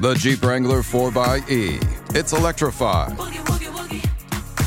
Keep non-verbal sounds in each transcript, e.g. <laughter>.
The Jeep Wrangler 4xE. It's electrified.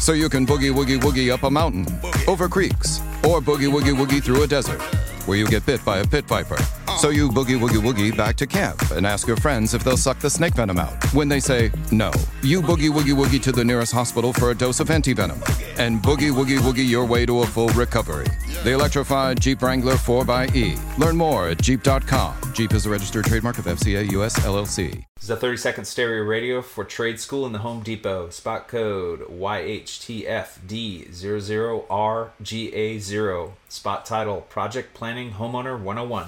So you can boogie woogie woogie up a mountain, over creeks, or boogie woogie woogie through a desert where you get bit by a pit viper. So you boogie woogie woogie back to camp and ask your friends if they'll suck the snake venom out. When they say no, you boogie woogie woogie to the nearest hospital for a dose of antivenom and boogie woogie woogie your way to a full recovery. The electrified Jeep Wrangler 4xE. Learn more at Jeep.com. Jeep is a registered trademark of FCA US LLC. This is a 30 second stereo radio for Trade School in the Home Depot. Spot code YHTFD00RGA0. Spot title Project Planning Homeowner 101.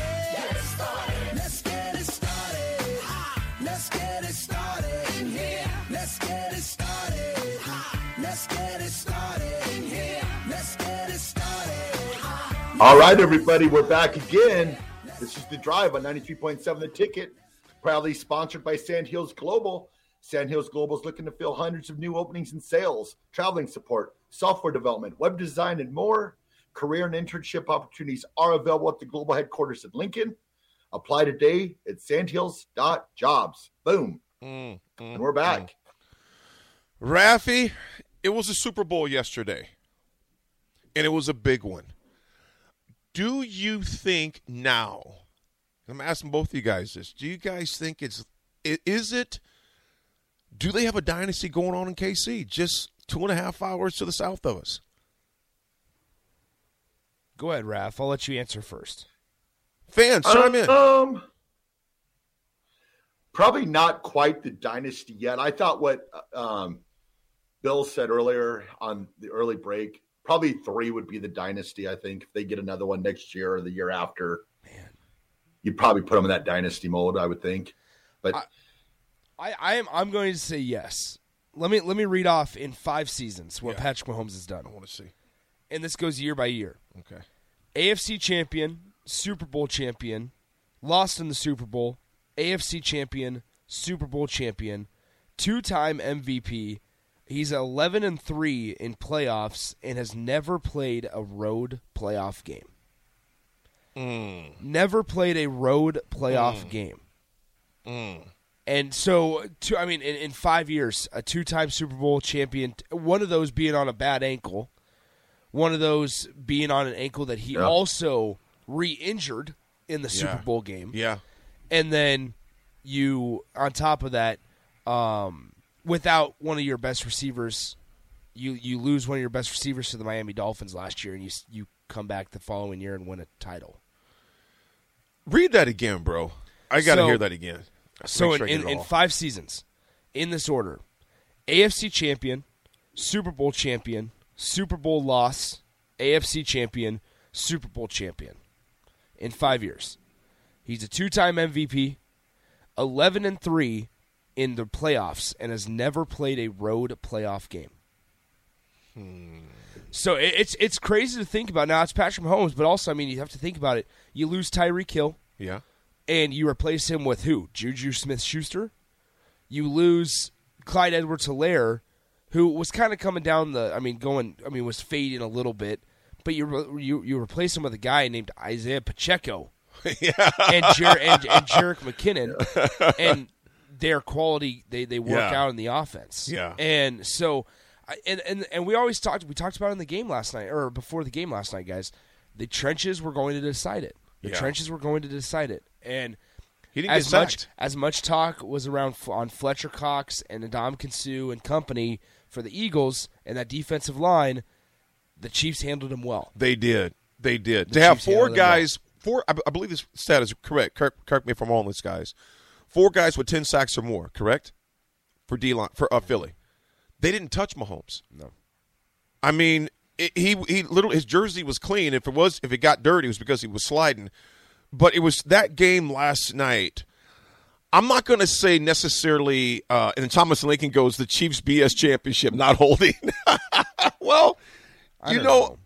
All right, everybody, we're back again. This is the drive on 93.7 The Ticket, proudly sponsored by Sand Hills Global. Sand Hills Global is looking to fill hundreds of new openings in sales, traveling support, software development, web design, and more. Career and internship opportunities are available at the global headquarters in Lincoln. Apply today at sandhills.jobs. Boom. Mm, and we're back. Raffy, it was a Super Bowl yesterday, and it was a big one. Do you think now? I'm asking both of you guys this. Do you guys think it's is it? Do they have a dynasty going on in KC? Just two and a half hours to the south of us. Go ahead, Raph. I'll let you answer first. Fans, chime in. Um, probably not quite the dynasty yet. I thought what um, Bill said earlier on the early break probably three would be the dynasty. I think if they get another one next year or the year after, man, you'd probably put them in that dynasty mode. I would think, but I, I, I am I'm going to say yes. Let me let me read off in five seasons what Yeah. Patrick Mahomes has done, I want to see. and this goes year by year. Okay. AFC champion, Super Bowl champion, lost in the Super Bowl, AFC champion, Super Bowl champion, two-time MVP. He's 11 and 3 in playoffs and has never played a road playoff game. Hmm. Never played a road playoff hmm. game. Hmm. And so, two, I mean, in, in five years, a two-time Super Bowl champion, one of those being on a bad ankle, one of those being on an ankle that he Yeah. also re-injured in the Super Yeah. Bowl game, Yeah. and then you, on top of that, um, without one of your best receivers, you you lose one of your best receivers to the Miami Dolphins last year, and you you come back the following year and win a title. Read that again, bro. I got to So- hear that again. So Make in, sure in, in five seasons, in this order, AFC champion, Super Bowl champion, Super Bowl loss, AFC champion, Super Bowl champion. In five years, he's a two-time MVP, eleven and three in the playoffs, and has never played a road playoff game. Hmm. So it, it's it's crazy to think about. Now it's Patrick Mahomes, but also I mean you have to think about it. You lose Tyreek Hill yeah. and you replace him with who? Juju Smith Schuster. You lose Clyde Edwards Hilaire, who was kind of coming down the I mean, going I mean, was fading a little bit, but you you you replace him with a guy named Isaiah Pacheco <laughs> yeah. and Jer- and, and Jerick McKinnon, <laughs> and their quality they they work Yeah. out in the offense. Yeah. and so and and and we always talked we talked about in the game last night or before the game last night, guys. The trenches were going to decide it. The Yeah. trenches were going to decide it, and He didn't as much sacked. as much talk was around on Fletcher Cox and Adam Kinsu and company for the Eagles and that defensive line. The Chiefs handled them well. They did. They did. The to have four them well. guys, four. I, I believe this stat is correct. Correct, correct me if I'm wrong, this guys. Four guys with ten sacks or more. Correct for D line for uh, Philly. They didn't touch Mahomes. No. I mean, it, he he literally his jersey was clean. If it was if it got dirty, it was because he was sliding. But it was that game last night. I'm not going to say necessarily. Uh, and Thomas Lincoln goes the Chiefs BS championship not <laughs> holding. <laughs> well, you know, know.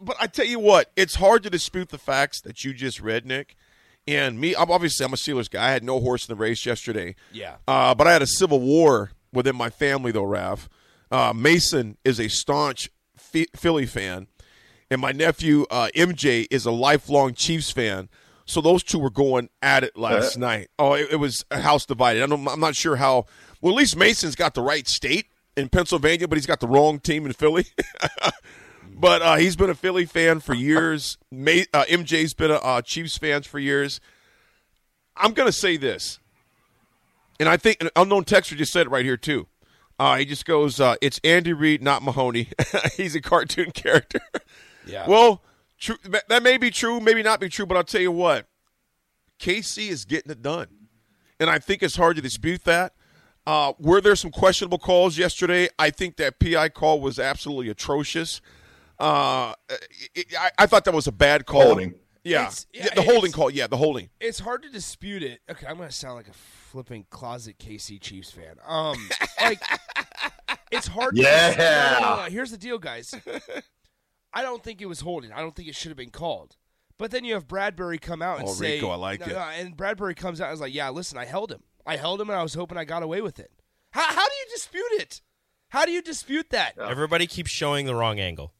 But I tell you what, it's hard to dispute the facts that you just read, Nick. And me, I'm obviously I'm a Steelers guy. I had no horse in the race yesterday. Yeah. Uh, but I had a civil war within my family, though. Raph uh, Mason is a staunch Phi- Philly fan, and my nephew uh, MJ is a lifelong Chiefs fan. So those two were going at it last night. Oh, it, it was a house divided. I don't, I'm not sure how. Well, at least Mason's got the right state in Pennsylvania, but he's got the wrong team in Philly. <laughs> but uh, he's been a Philly fan for years. <laughs> May, uh, MJ's been a uh, Chiefs fan for years. I'm going to say this, and I think an unknown texter just said it right here too. Uh, he just goes, uh, "It's Andy Reid, not Mahoney. <laughs> he's a cartoon <laughs> character." Yeah. Well, true. That that may be true, maybe not be true, but I'll tell you what, KC is getting it done, and I think it's hard to dispute that. Uh, were there some questionable calls yesterday? I think that PI call was absolutely atrocious. Uh, it, I, I thought that was a bad call. Holding. Yeah, It's- yeah, the holding call. Yeah, the holding. it's hard to dispute it. Okay, I'm going to sound like a flipping closet KC Chiefs fan. Um, <laughs> like it's hard. Yeah. To, no, no, no, no. Here's the deal, guys. <laughs> I don't think it was holding. I don't think it should have been called. But then you have Bradberry come out and Oh, say, Rico, I like no, it. no, and Bradberry comes out and is like, "Yeah, listen, I held him. I held him, and I was hoping I got away with it." How, how do you dispute it? How do you dispute that? Everybody keeps showing the wrong angle.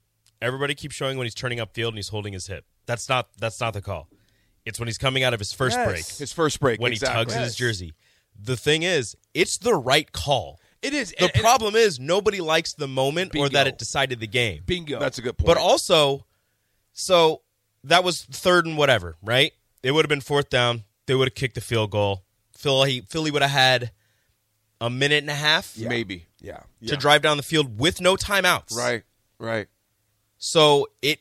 Everybody keeps showing when he's turning upfield and he's holding his hip. That's not that's not the call. It's when he's coming out of his first Yes. break. His first break when exactly. he tugs at his Yes. jersey. The thing is, it's the right call. It is The and- and- problem is nobody likes the moment or that Bingo. it decided the game. bingo. That's a good point. But also, so that was third and whatever, right? It would have been fourth down. They would have kicked the field goal. Philly, Philly would have had a minute and a half maybe. yeah. to drive down the field with no timeouts. Right. Right. So it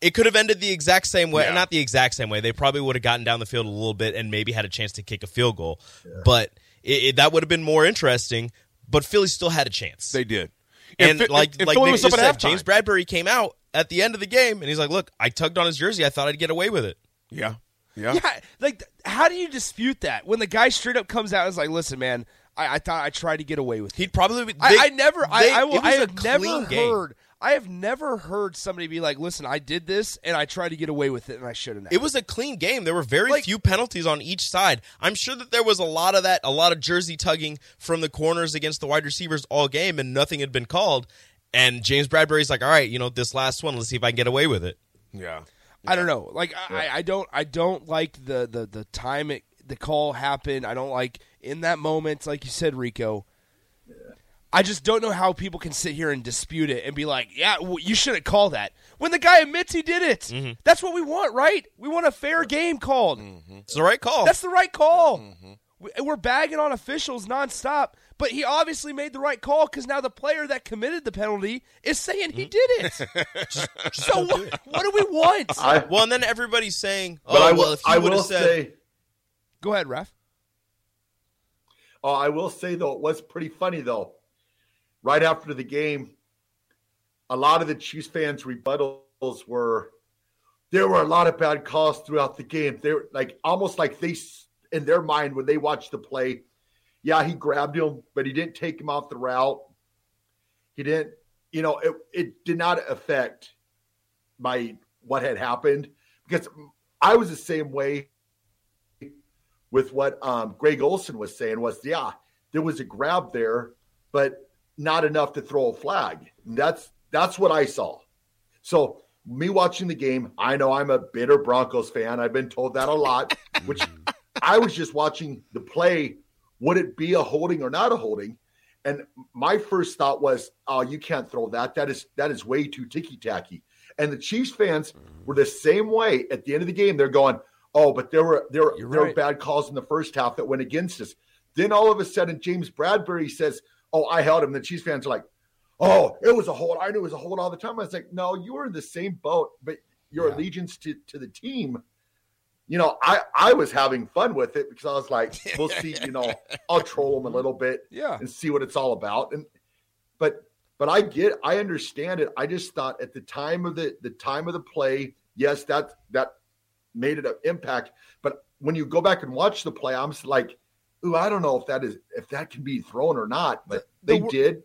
it could have ended the exact same way. Yeah. Not the exact same way. They probably would have gotten down the field a little bit and maybe had a chance to kick a field goal. But it, it, that would have been more interesting. But Philly still had a chance. They did. and Phi- like and like Philly Nick was up just said. James Bradberry came out at the end of the game and he's like, "Look, I tugged on his jersey. I thought I'd get away with it." Yeah. Yeah. Yeah, like how do you dispute that when the guy straight up comes out and is like, "Listen, man, I, I thought I tried to get away with it." He'd probably be, I, they- I never, I, they- I, will, it was I a have never clean game. heard, I have never heard somebody be like, "Listen, I did this and I tried to get away with it and I shouldn't." have." It was a clean game. There were very Like- few penalties on each side. I'm sure that there was a lot of that, a lot of jersey tugging from the corners against the wide receivers all game, and nothing had been called. And James Bradberry's like, "All right, you know, this last one, let's see if I can get away with it." Yeah. I don't know. Like I, I don't, I don't like the the the time it, the call happened. I don't like in that moment, like you said, Rico. I just don't know how people can sit here and dispute it and be like, "Yeah, well, you shouldn't call that." When the guy admits he did it, Mm-hmm. that's what we want, right? We want a fair game called. Mm-hmm. It's the right call. That's the right call. Mm-hmm. We- We're bagging on officials nonstop, but he obviously made the right call because now the player that committed the penalty is saying he mm-hmm. did it. <laughs> so what, what do we want? <laughs> I, well, and then everybody's saying, "Oh, but I oh, well, if he I would have said." say, Go ahead, ref. oh, I will say though, it was pretty funny though. Right after the game, a lot of the Chiefs fans' rebuttals were there were a lot of bad calls throughout the game. They're like almost like they in their mind when they watched the play. Yeah, he grabbed him, but he didn't take him off the route. He didn't, you know, it, it did not affect my what had happened because I was the same way with what um, Greg Olsen was saying was, yeah, there was a grab there, but not enough to throw a flag. That's that's what I saw. So me watching the game, I know I'm a bitter Broncos fan. I've been told that a lot, <laughs> which I was just watching the play. Would it be a holding or not a holding? And my first thought was, "Oh, you can't throw that. That is that is way too ticky tacky." And the Chiefs fans mm-hmm. were the same way. At the end of the game, they're going, "Oh, but there were there, there were right. bad calls in the first half that went against us." Then all of a sudden, James Bradberry says, "Oh, I held him." The Chiefs fans are like, "Oh, it was a hold. I knew it was a hold all the time." I was like, "No, you were in the same boat, but your allegiance to to the team." You know, I I was having fun with it because I was like, <laughs> "We'll see." You know, I'll troll them a little bit, Yeah. and see what it's all about. And but but I get, I understand it. I just thought at the time of the the time of the play, yes, that that made it an impact. But when you go back and watch the play, I'm like, ooh, I don't know if that is if that can be thrown or not. But The- they the did,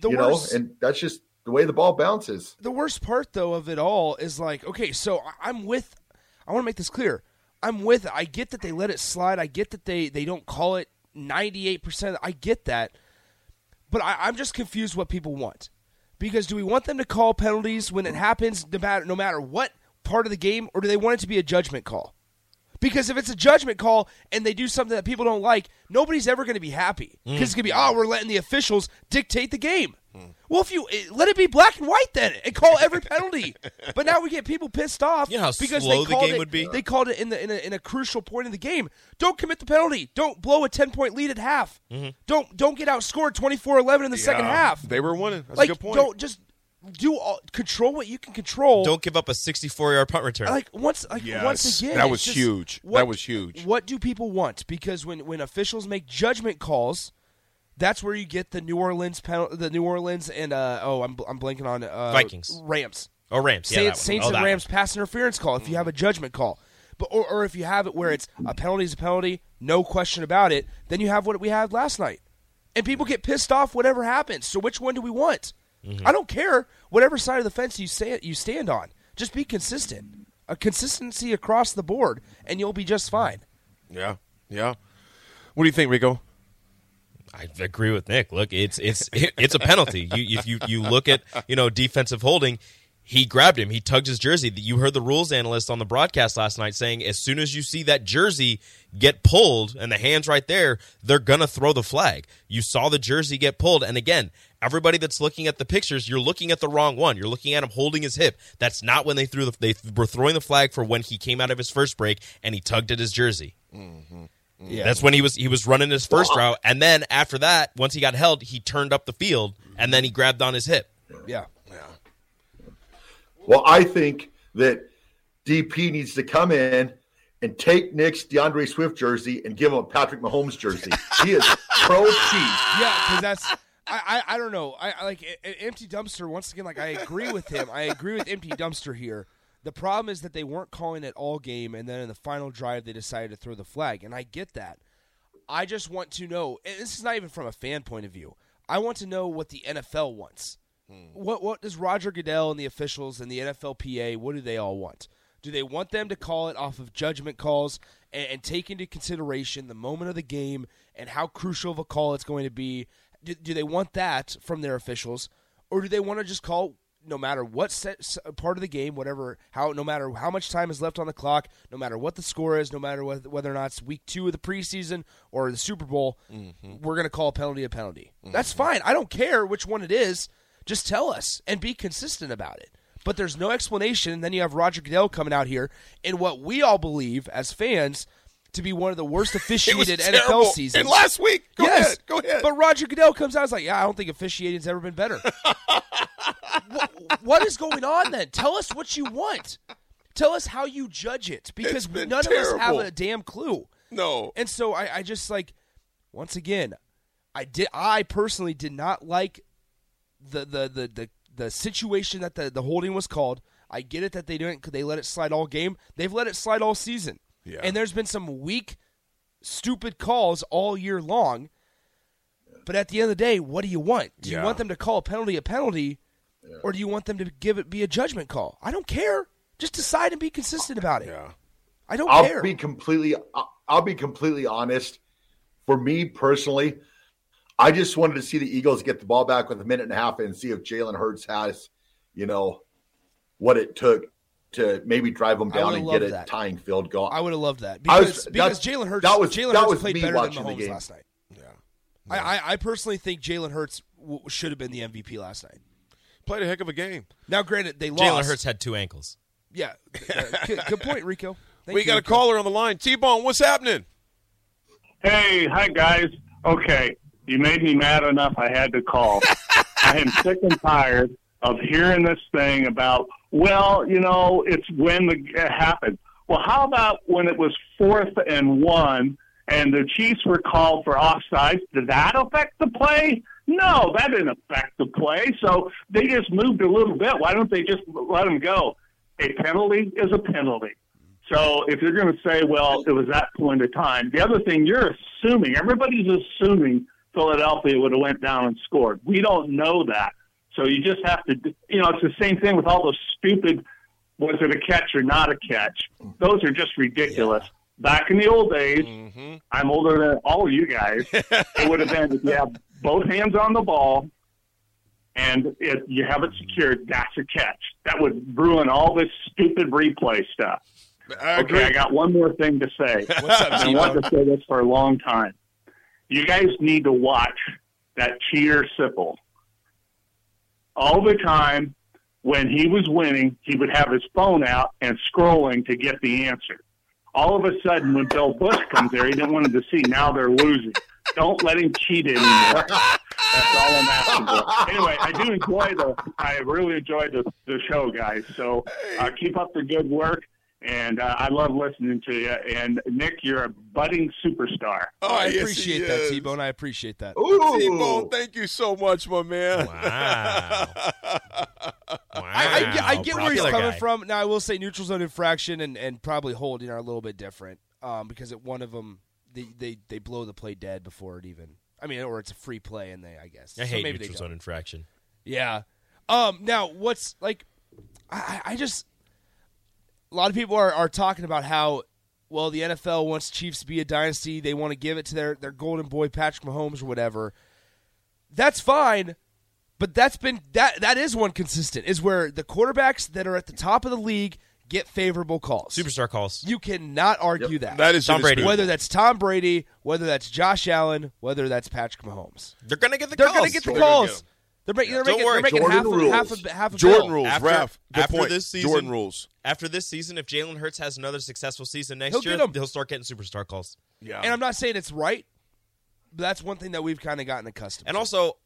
the you know, and that's just the way the ball bounces. The worst part, though, of it all is like, okay, so I'm with. I want to make this clear. I'm with. I get that they let it slide. I get that they they don't call it 98. percent I get that, but I, I'm just confused what people want. Because do we want them to call penalties when it happens, no matter no matter what part of the game, or do they want it to be a judgment call? Because if it's a judgment call and they do something that people don't like, nobody's ever going to be happy. Mm. Because it's going to be, oh, we're letting the officials dictate the game. Mm. Well, if you eh, let it be black and white, then and call every penalty. <laughs> but now we get people pissed off You know because they the called game it, would be? They called it in the in a, in a crucial point in the game. Don't commit the penalty. Don't blow a ten point lead at half. Mm-hmm. Don't don't get outscored 24-11 in the second half. They were winning. That's like a good point. don't just do all, control what you can control. Don't give up a 64 yard punt return. Like once, like once again, that was just- huge. What, That was huge. What do people want? Because when when officials make judgment calls, that's where you get the New Orleans penal- the New Orleans and uh, oh, I'm I'm blanking on uh, Vikings. Rams. Oh, Rams. Yeah, that Saints. Saints Oh, and that Rams pass interference call. If you have a judgment call, but or, or if you have it where it's a penalty is a penalty, no question about it, then you have what we had last night, and people get pissed off whatever happens. So which one do we want? Mm-hmm. I don't care whatever side of the fence you stand you stand on. Just be consistent. A consistency across the board, and you'll be just fine. Yeah, yeah. What do you think, Rico? I agree with Nick. Look, it's it's it's a penalty. You if you you look at you know defensive holding, he grabbed him. He tugged his jersey. You heard the rules analyst on the broadcast last night saying as soon as you see that jersey get pulled and the hands right there, they're gonna throw the flag. You saw the jersey get pulled, and again, everybody that's looking at the pictures, you're looking at the wrong one. You're looking at him holding his hip. That's not when they threw the they were throwing the flag for when he came out of his first break and he tugged at his jersey. Mm-hmm. Yeah. That's when he was he was running his first route, and then after that, once he got held, he turned up the field, and then he grabbed on his hip. Yeah. Well, I think that DP needs to come in and take Nick's D'Andre Swift jersey and give him a Patrick Mahomes jersey. He is pro cheese. <laughs> Yeah, because that's I, I I don't know. I, I like e- empty dumpster. Once again, like I agree with him. I agree with empty dumpster here. The problem is that they weren't calling it all game, and then in the final drive they decided to throw the flag, and I get that. I just want to know. And this is not even from a fan point of view. I want to know what the NFL wants. Hmm. What what does Roger Goodell and the officials and the NFLPA? What do they all want? Do they want them to call it off of judgment calls and, and take into consideration the moment of the game and how crucial of a call it's going to be? Do, do they want that from their officials, or do they want to just call no matter what set, part of the game, whatever how no matter how much time is left on the clock, no matter what the score is, no matter whether, whether or not it's week two of the preseason or the Super Bowl, mm-hmm. we're going to call a penalty a penalty. Mm-hmm. That's fine. I don't care which one it is. Just tell us and be consistent about it. But there's no explanation. And then you have Roger Goodell coming out here in what we all believe as fans to be one of the worst <laughs> officiated NFL terrible. seasons. And last week, go yes, ahead, go ahead. But Roger Goodell comes out and is like, "Yeah, I don't think officiating's ever been better." <laughs> what, what is going on then? Tell us what you want. Tell us how you judge it because none of us have a damn clue. No. And so I, I just like once again, I did I personally did not like the the the the, the situation that the, the holding was called. I get it that they didn't they let it slide all game. They've let it slide all season. Yeah. And there's been some weak, stupid calls all year long. But at the end of the day, what do you want? Do Yeah. you want them to call a penalty a penalty, or do you want them to give it be a judgment call? I don't care. Just decide and be consistent about it. Yeah. I don't I'll care. be completely I'll- I'll be completely honest. For me personally, I just wanted to see the Eagles get the ball back with a minute and a half and see if Jalen Hurts has, you know, what it took to maybe drive them down and get a that. tying field goal. I would have loved that because was- because Jalen Hurts that was- Jalen that Hurts was played me better than watching the Mahomes game. last night. Yeah, I, I I personally think Jalen Hurts w- should have been the MVP last night. Played a heck of a game. Now, granted, they lost. Jalen Hurts had two ankles. Yeah, <laughs> uh, good, good point, Rico. Thank we you, got a caller on the line. T Bone, what's happening? Hey, hi guys. Okay, you made me mad enough. I had to call. <laughs> I am sick and tired of hearing this thing about. Well, you know, it's when the it happened. Well, how about when it was fourth and one, and the Chiefs were called for offsides? Did that affect the play? No, that didn't affect the play. So they just moved a little bit. Why don't they just let them go? A penalty is a penalty. So if you're going to say, well, it was that point of time, the other thing you're assuming, everybody's assuming Philadelphia would have went down and scored. We don't know that. So you just have to, you know, it's the same thing with all those stupid, was it a catch or not a catch? Those are just ridiculous. Back in the old days, mm-hmm. I'm older than all of you guys. <laughs> it would have been if you have both hands on the ball and if you have it secured, that's a catch. That would ruin all this stupid replay stuff. I okay, I got one more thing to say. <laughs> What's up, I wanted to say this for a long time. You guys need to watch that cheater Sipple. All the time when he was winning, he would have his phone out and scrolling to get the answer. All of a sudden, when Bill Bush comes there, he didn't want him to see. Now they're losing. Don't let him cheat anymore. That's all I'm asking for. Anyway, I do enjoy the. I really enjoyed the, the show, guys. So uh, keep up the good work, and uh, I love listening to you. And Nick, you're a budding superstar. Oh, I yes, appreciate that, that, is. T Bone. I appreciate that. T Bone, thank you so much, my man. Wow. <laughs> I, I get, I get where he's Popular coming guy. from. Now, I will say neutral zone infraction and, and probably holding are a little bit different um, because at one of them they, they, they blow the play dead before it even. I mean, or it's a free play and they, I guess. I So hate maybe they neutral zone infraction. Yeah. Um. Now, what's like? I, I just a lot of people are, are talking about how well the NFL wants Chiefs to be a dynasty. They want to give it to their their golden boy Patrick Mahomes or whatever. That's fine, but that's been that that is one consistent is where the quarterbacks that are at the top of the league get favorable calls. Superstar calls. You cannot argue that. That is Tom Brady. whether that's Tom Brady, whether that's Josh Allen, whether that's Patrick Mahomes. They're gonna get the calls. They're calls. going to get the They're calls. get 'em. They're, making they're making, worry, they're making Jordan half of, rules. half of half of Jordan Bill. rules, After- Raph. Good after point. this season- Jordan rules. After this season, if Jalen Hurts has another successful season next He'll year, get 'em. he'll start getting superstar calls. Yeah. And I'm not saying it's right, but that's one thing that we've kind of gotten accustomed to. And to. also,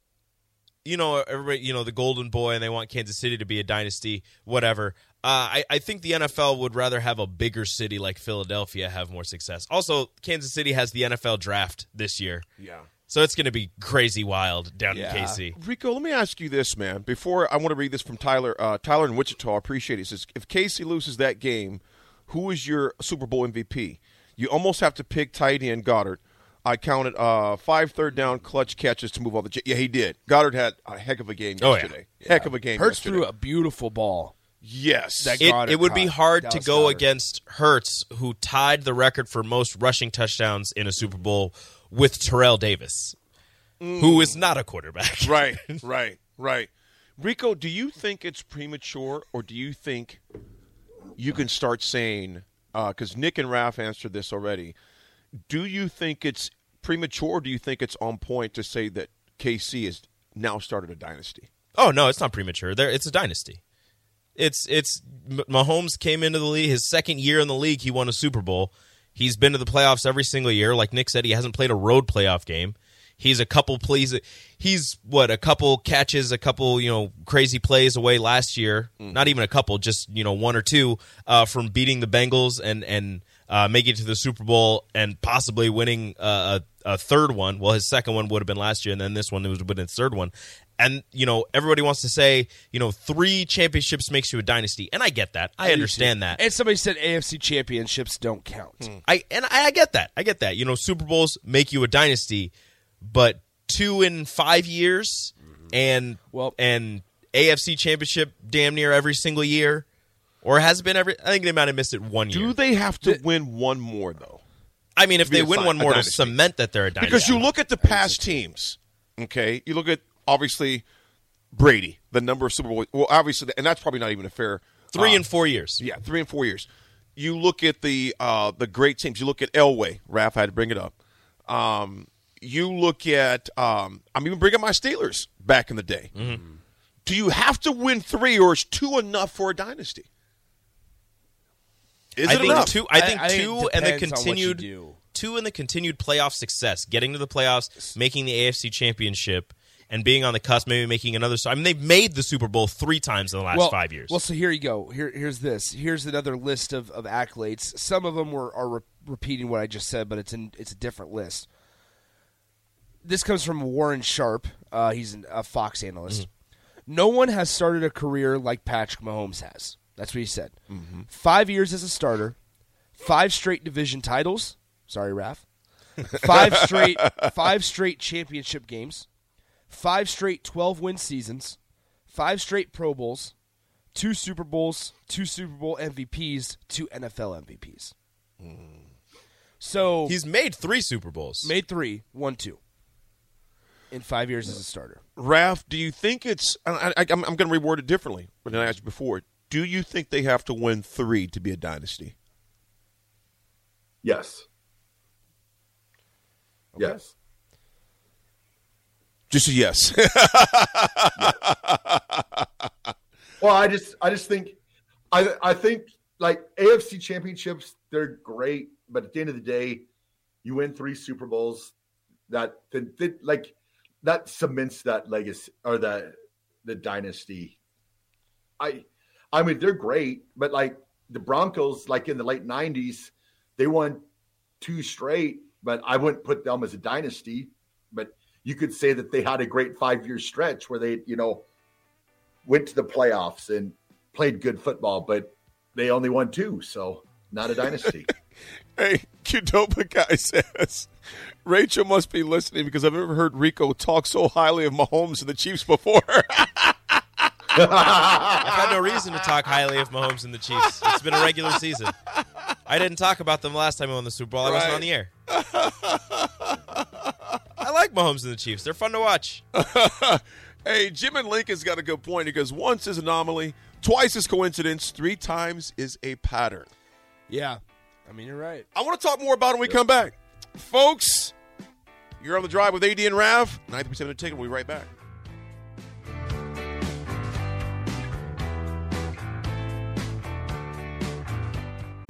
you know, everybody, you know, the golden boy, and they want Kansas City to be a dynasty, whatever. Uh, I, I think the NFL would rather have a bigger city like Philadelphia have more success. Also, Kansas City has the NFL draft this year. Yeah. So it's going to be crazy wild down Yeah. in KC. Rico, let me ask you this, man. Before I want to read this from Tyler. Uh, Tyler in Wichita, I appreciate it. He says, if KC loses that game, who is your Super Bowl MVP? You almost have to pick tight end Goedert. I counted uh, five third down clutch catches to move all the. Yeah, he did. Goedert had a heck of a game Oh, yeah. yesterday. Heck of a game. Hurts yesterday. threw a beautiful ball. Yes. That It, it would be caught. hard to go Goedert. against Hurts, who tied the record for most rushing touchdowns in a Super Bowl with Terrell Davis, who mm. is not a quarterback. <laughs> <laughs> right, right, right. Rico, do you think it's premature, or do you think you can start saying? Uh, because Nick and Raf answered this already. Do you think it's premature, or do you think it's on point to say that KC has now started a dynasty? Oh no, it's not premature. There, it's a dynasty. It's it's Mahomes came into the league his second year in the league. He won a Super Bowl. He's been to the playoffs every single year. Like Nick said, he hasn't played a road playoff game. He's a couple plays. He's what a couple catches, a couple you know crazy plays away last year. Not even a couple, just you know one or two uh, from beating the Bengals and and uh, making it to the Super Bowl and possibly winning uh, a, a third one. Well, his second one would have been last year, and then this one would have been his third one. And you know everybody wants to say you know three championships makes you a dynasty, and I get that. I, understand that. And somebody said AFC championships don't count. I and I, I get that. I get that. You know, Super Bowls make you a dynasty, but two in five years, and Well- and AFC Championship damn near every single year, or has it been every? I think they might have missed it one year. Do they have to win one more though? I mean, if they win si- one more to cement that they're a dynasty, Because you look at the past teams, okay? You look at obviously Brady, the number of Super Bowl. Well, obviously, and that's probably not even a fair Three Uh, and four years. Yeah, three and four years. You look at the uh, the great teams. You look at Elway. Raph I had to bring it up. Um, you look at. Um, I'm even bringing my Steelers back in the day. Do you have to win three, or is two enough for a dynasty? Is I it think enough? two. I think I- I think two and the depends on what you continued do. two and the continued playoff success, getting to the playoffs, making the AFC Championship, and being on the cusp, maybe making another. I mean, they've made the Super Bowl three times in the last well, five years. Well, so here you go. Here, here's this. Here's another list of, of accolades. Some of them were, are re- repeating what I just said, but it's in it's a different list. This comes from Warren Sharp. Uh, he's an, a Fox analyst. No one has started a career like Patrick Mahomes has. That's what he said. Mm-hmm. Five years as a starter, five straight division titles. Sorry, Raf. Five straight, <laughs> five straight championship games, five straight twelve win seasons, five straight Pro Bowls, two Super Bowls, two Super Bowl MVPs, two NFL MVPs. Mm. So he's made three Super Bowls. made three, won two in five years as a starter. Raph, do you think it's? I, I'm going to reword it differently than I asked you before. Do you think they have to win three to be a dynasty? Yes. Yes. Just a yes. <laughs> Well, I just I just think I I think like AFC championships, they're great, but at the end of the day, you win three Super Bowls, that, that, that like that cements that legacy or that the dynasty. I I mean they're great, but like the Broncos, like in the late nineties, they won two straight, but I wouldn't put them as a dynasty. But you could say that they had a great five year stretch where they, you know, went to the playoffs and played good football, but they only won two, so not a dynasty. <laughs> hey, Qdoba guy says Rachel must be listening because I've never heard Rico talk so highly of Mahomes and the Chiefs before. <laughs> I've had no reason to talk highly of Mahomes and the Chiefs. It's been a regular season. I didn't talk about them last time I won the Super Bowl. I wasn't on the air. I like Mahomes and the Chiefs. They're fun to watch. <laughs> hey, Jim and Lincoln's got a good point. He goes, once is anomaly, twice is coincidence, three times is a pattern. Yeah, I mean you're right. I want to talk more about it when we come back. Folks, you're on the drive with AD and Raph. 90% of the ticket. We'll be right back.